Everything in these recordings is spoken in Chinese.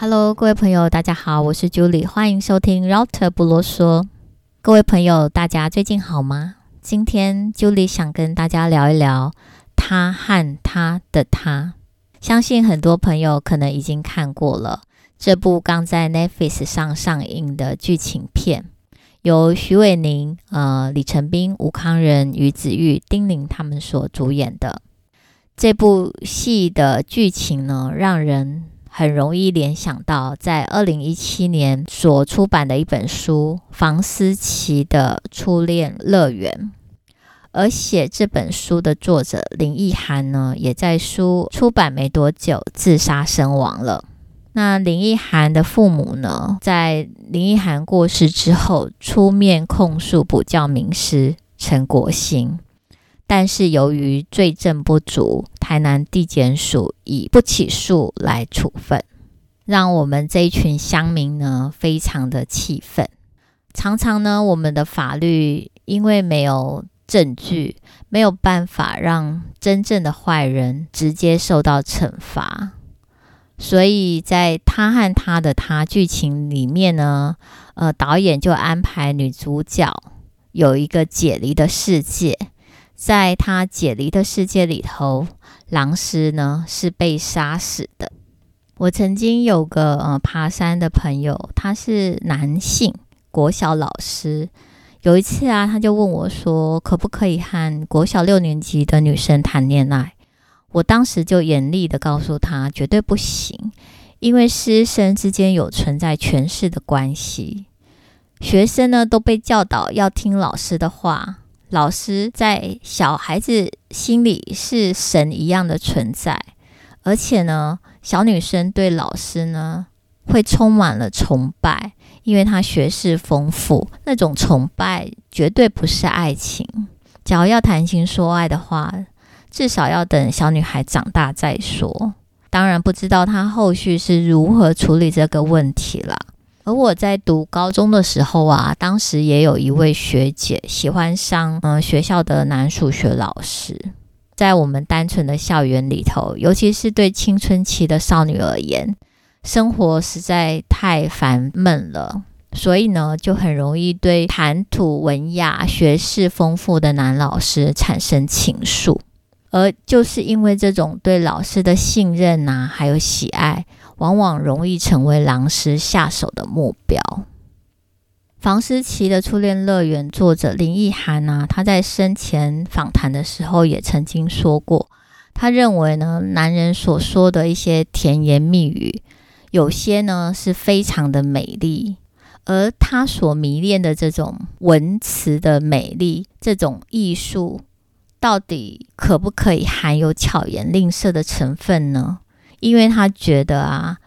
Hello，各位朋友，大家好，我是 Julie，欢迎收听 Router 不啰嗦。各位朋友，大家最近好吗？今天 Julie 想跟大家聊一聊她和她的她。相信很多朋友可能已经看过了这部刚在 Netflix 上上映的剧情片，由许玮宁、呃李成斌、吴康仁、于子玉、丁玲他们所主演的。这部戏的剧情呢，让人很容易联想到在二零一七年所出版的一本书《房思琪的初恋乐园》，而写这本书的作者林奕含呢，也在书出版没多久自杀身亡了。那林奕含的父母呢，在林奕含过世之后，出面控诉补教名师陈国兴。但是由于罪证不足，台南地检署以不起诉来处分，让我们这一群乡民呢非常的气愤。常常呢，我们的法律因为没有证据，没有办法让真正的坏人直接受到惩罚，所以在他和他的他剧情里面呢，呃，导演就安排女主角有一个解离的世界。在他解离的世界里头，狼师呢是被杀死的。我曾经有个呃爬山的朋友，他是男性国小老师。有一次啊，他就问我说：“可不可以和国小六年级的女生谈恋爱？”我当时就严厉地告诉他：“绝对不行，因为师生之间有存在权势的关系。学生呢都被教导要听老师的话。”老师在小孩子心里是神一样的存在，而且呢，小女生对老师呢会充满了崇拜，因为她学识丰富。那种崇拜绝对不是爱情。假如要谈情说爱的话，至少要等小女孩长大再说。当然，不知道她后续是如何处理这个问题了。而我在读高中的时候啊，当时也有一位学姐喜欢上嗯学校的男数学老师。在我们单纯的校园里头，尤其是对青春期的少女而言，生活实在太烦闷了，所以呢，就很容易对谈吐文雅、学识丰富的男老师产生情愫。而就是因为这种对老师的信任呐、啊，还有喜爱。往往容易成为狼师下手的目标。房思琪的初恋乐园作者林奕含呢，他在生前访谈的时候也曾经说过，他认为呢，男人所说的一些甜言蜜语，有些呢是非常的美丽，而他所迷恋的这种文词的美丽，这种艺术，到底可不可以含有巧言令色的成分呢？因为他觉得啊，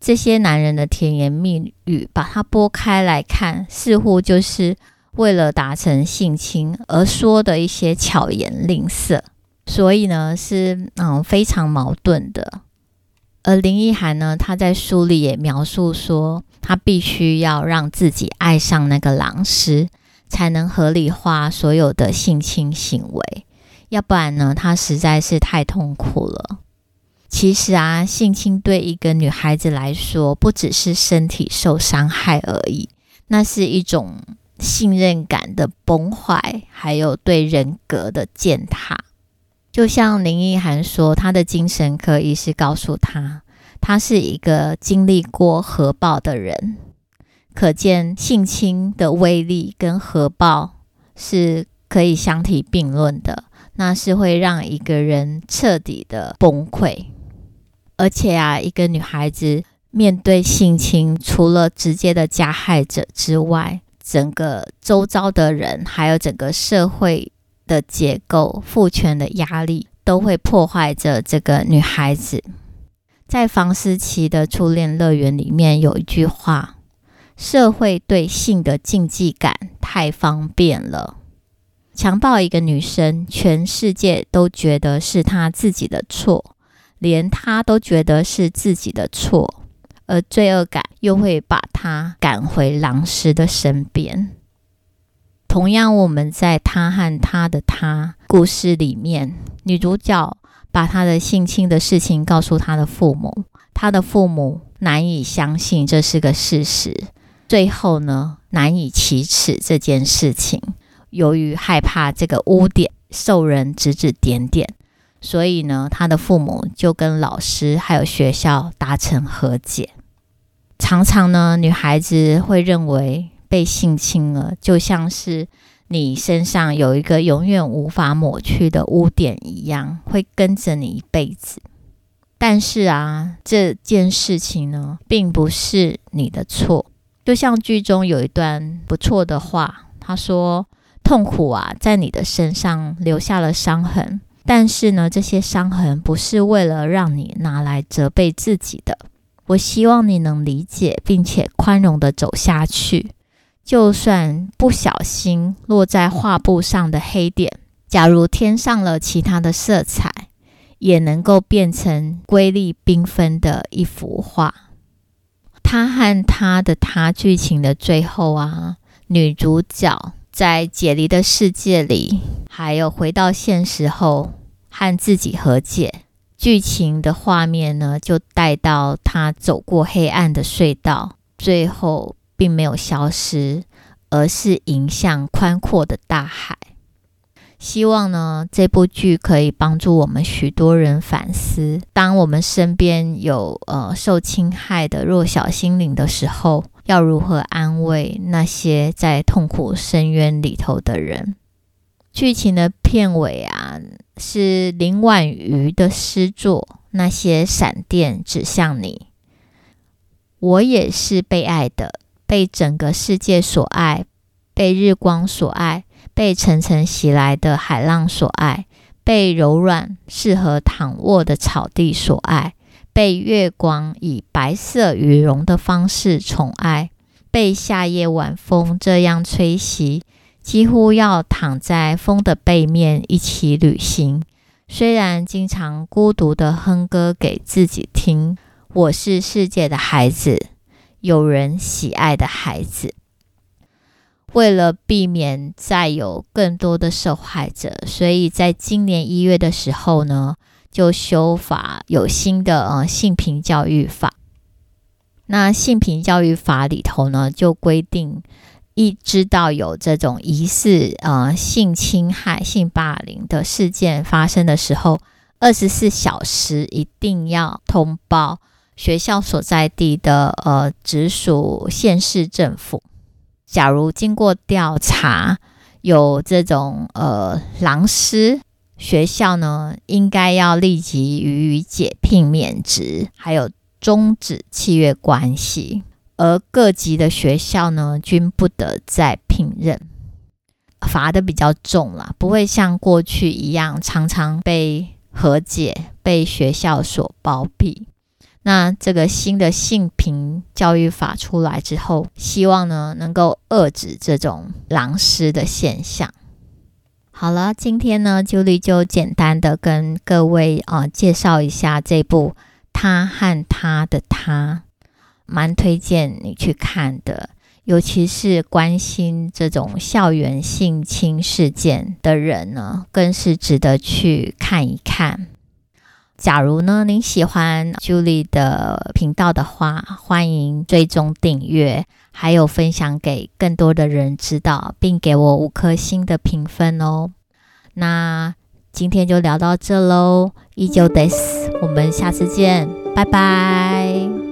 这些男人的甜言蜜语，把它剥开来看，似乎就是为了达成性侵而说的一些巧言令色，所以呢是嗯非常矛盾的。而林奕涵呢，他在书里也描述说，他必须要让自己爱上那个狼师，才能合理化所有的性侵行为，要不然呢，他实在是太痛苦了。其实啊，性侵对一个女孩子来说，不只是身体受伤害而已，那是一种信任感的崩坏，还有对人格的践踏。就像林奕涵说，她的精神科医师告诉她，她是一个经历过核爆的人，可见性侵的威力跟核爆是可以相提并论的，那是会让一个人彻底的崩溃。而且啊，一个女孩子面对性侵，除了直接的加害者之外，整个周遭的人，还有整个社会的结构、父权的压力，都会破坏着这个女孩子。在房思琪的初恋乐园里面有一句话：“社会对性的禁忌感太方便了，强暴一个女生，全世界都觉得是她自己的错。”连他都觉得是自己的错，而罪恶感又会把他赶回狼师的身边。同样，我们在他和她的她故事里面，女主角把她的性侵的事情告诉她的父母，她的父母难以相信这是个事实，最后呢，难以启齿这件事情。由于害怕这个污点受人指指点点，所以呢，他的父母就跟老师还有学校达成和解。常常呢，女孩子会认为被性侵了，就像是你身上有一个永远无法抹去的污点一样，会跟着你一辈子。但是啊，这件事情呢，并不是你的错。就像剧中有一段不错的话，他说：“痛苦啊，在你的身上留下了伤痕，但是呢，这些伤痕不是为了让你拿来责备自己的。我希望你能理解，并且宽容地走下去。就算不小心落在画布上的黑点，假如添上了其他的色彩。”也能够变成瑰丽缤纷的一幅画。他和他的他剧情的最后啊，女主角在解离的世界里，还有回到现实后和自己和解。剧情的画面呢，就带到他走过黑暗的隧道，最后并没有消失，而是迎向宽阔的大海。希望呢，这部剧可以帮助我们许多人反思：当我们身边有呃受侵害的弱小心灵的时候，要如何安慰那些在痛苦深渊里头的人？剧情的片尾啊，是林婉瑜的诗作《那些闪电指向你》。我也是被爱的，被整个世界所爱，被日光所爱。被层层袭来的海浪所爱，被柔软适合躺卧的草地所爱，被月光以白色羽绒的方式宠爱，被夏夜晚风这样吹袭，几乎要躺在风的背面一起旅行。虽然经常孤独地哼歌给自己听，我是世界的孩子，有人喜爱的孩子。为了避免再有更多的受害者，所以在今年一月的时候呢，就修法有新的呃性平教育法。那性平教育法里头呢，就规定，一知道有这种疑似呃性侵害、性霸凌的事件发生的时候，二十四小时一定要通报学校所在地的呃直属县市政府。假如经过调查有这种呃狼师，学校呢应该要立即予以解聘免职，还有终止契约关系。而各级的学校呢均不得再聘任，罚得比较重了，不会像过去一样常常被和解，被学校所包庇。那这个新的性平教育法出来之后，希望呢能够遏制这种狼师的现象。好了，今天呢，Julie 就简单的跟各位啊、介绍一下这部《他和他的他》，蛮推荐你去看的，尤其是关心这种校园性侵事件的人呢，更是值得去看一看。假如呢，您喜欢 Julie 的频道的话，欢迎追踪订阅，还有分享给更多的人知道，并给我五颗星的评分哦。那今天就聊到这喽，以上です，我们下次见，拜拜。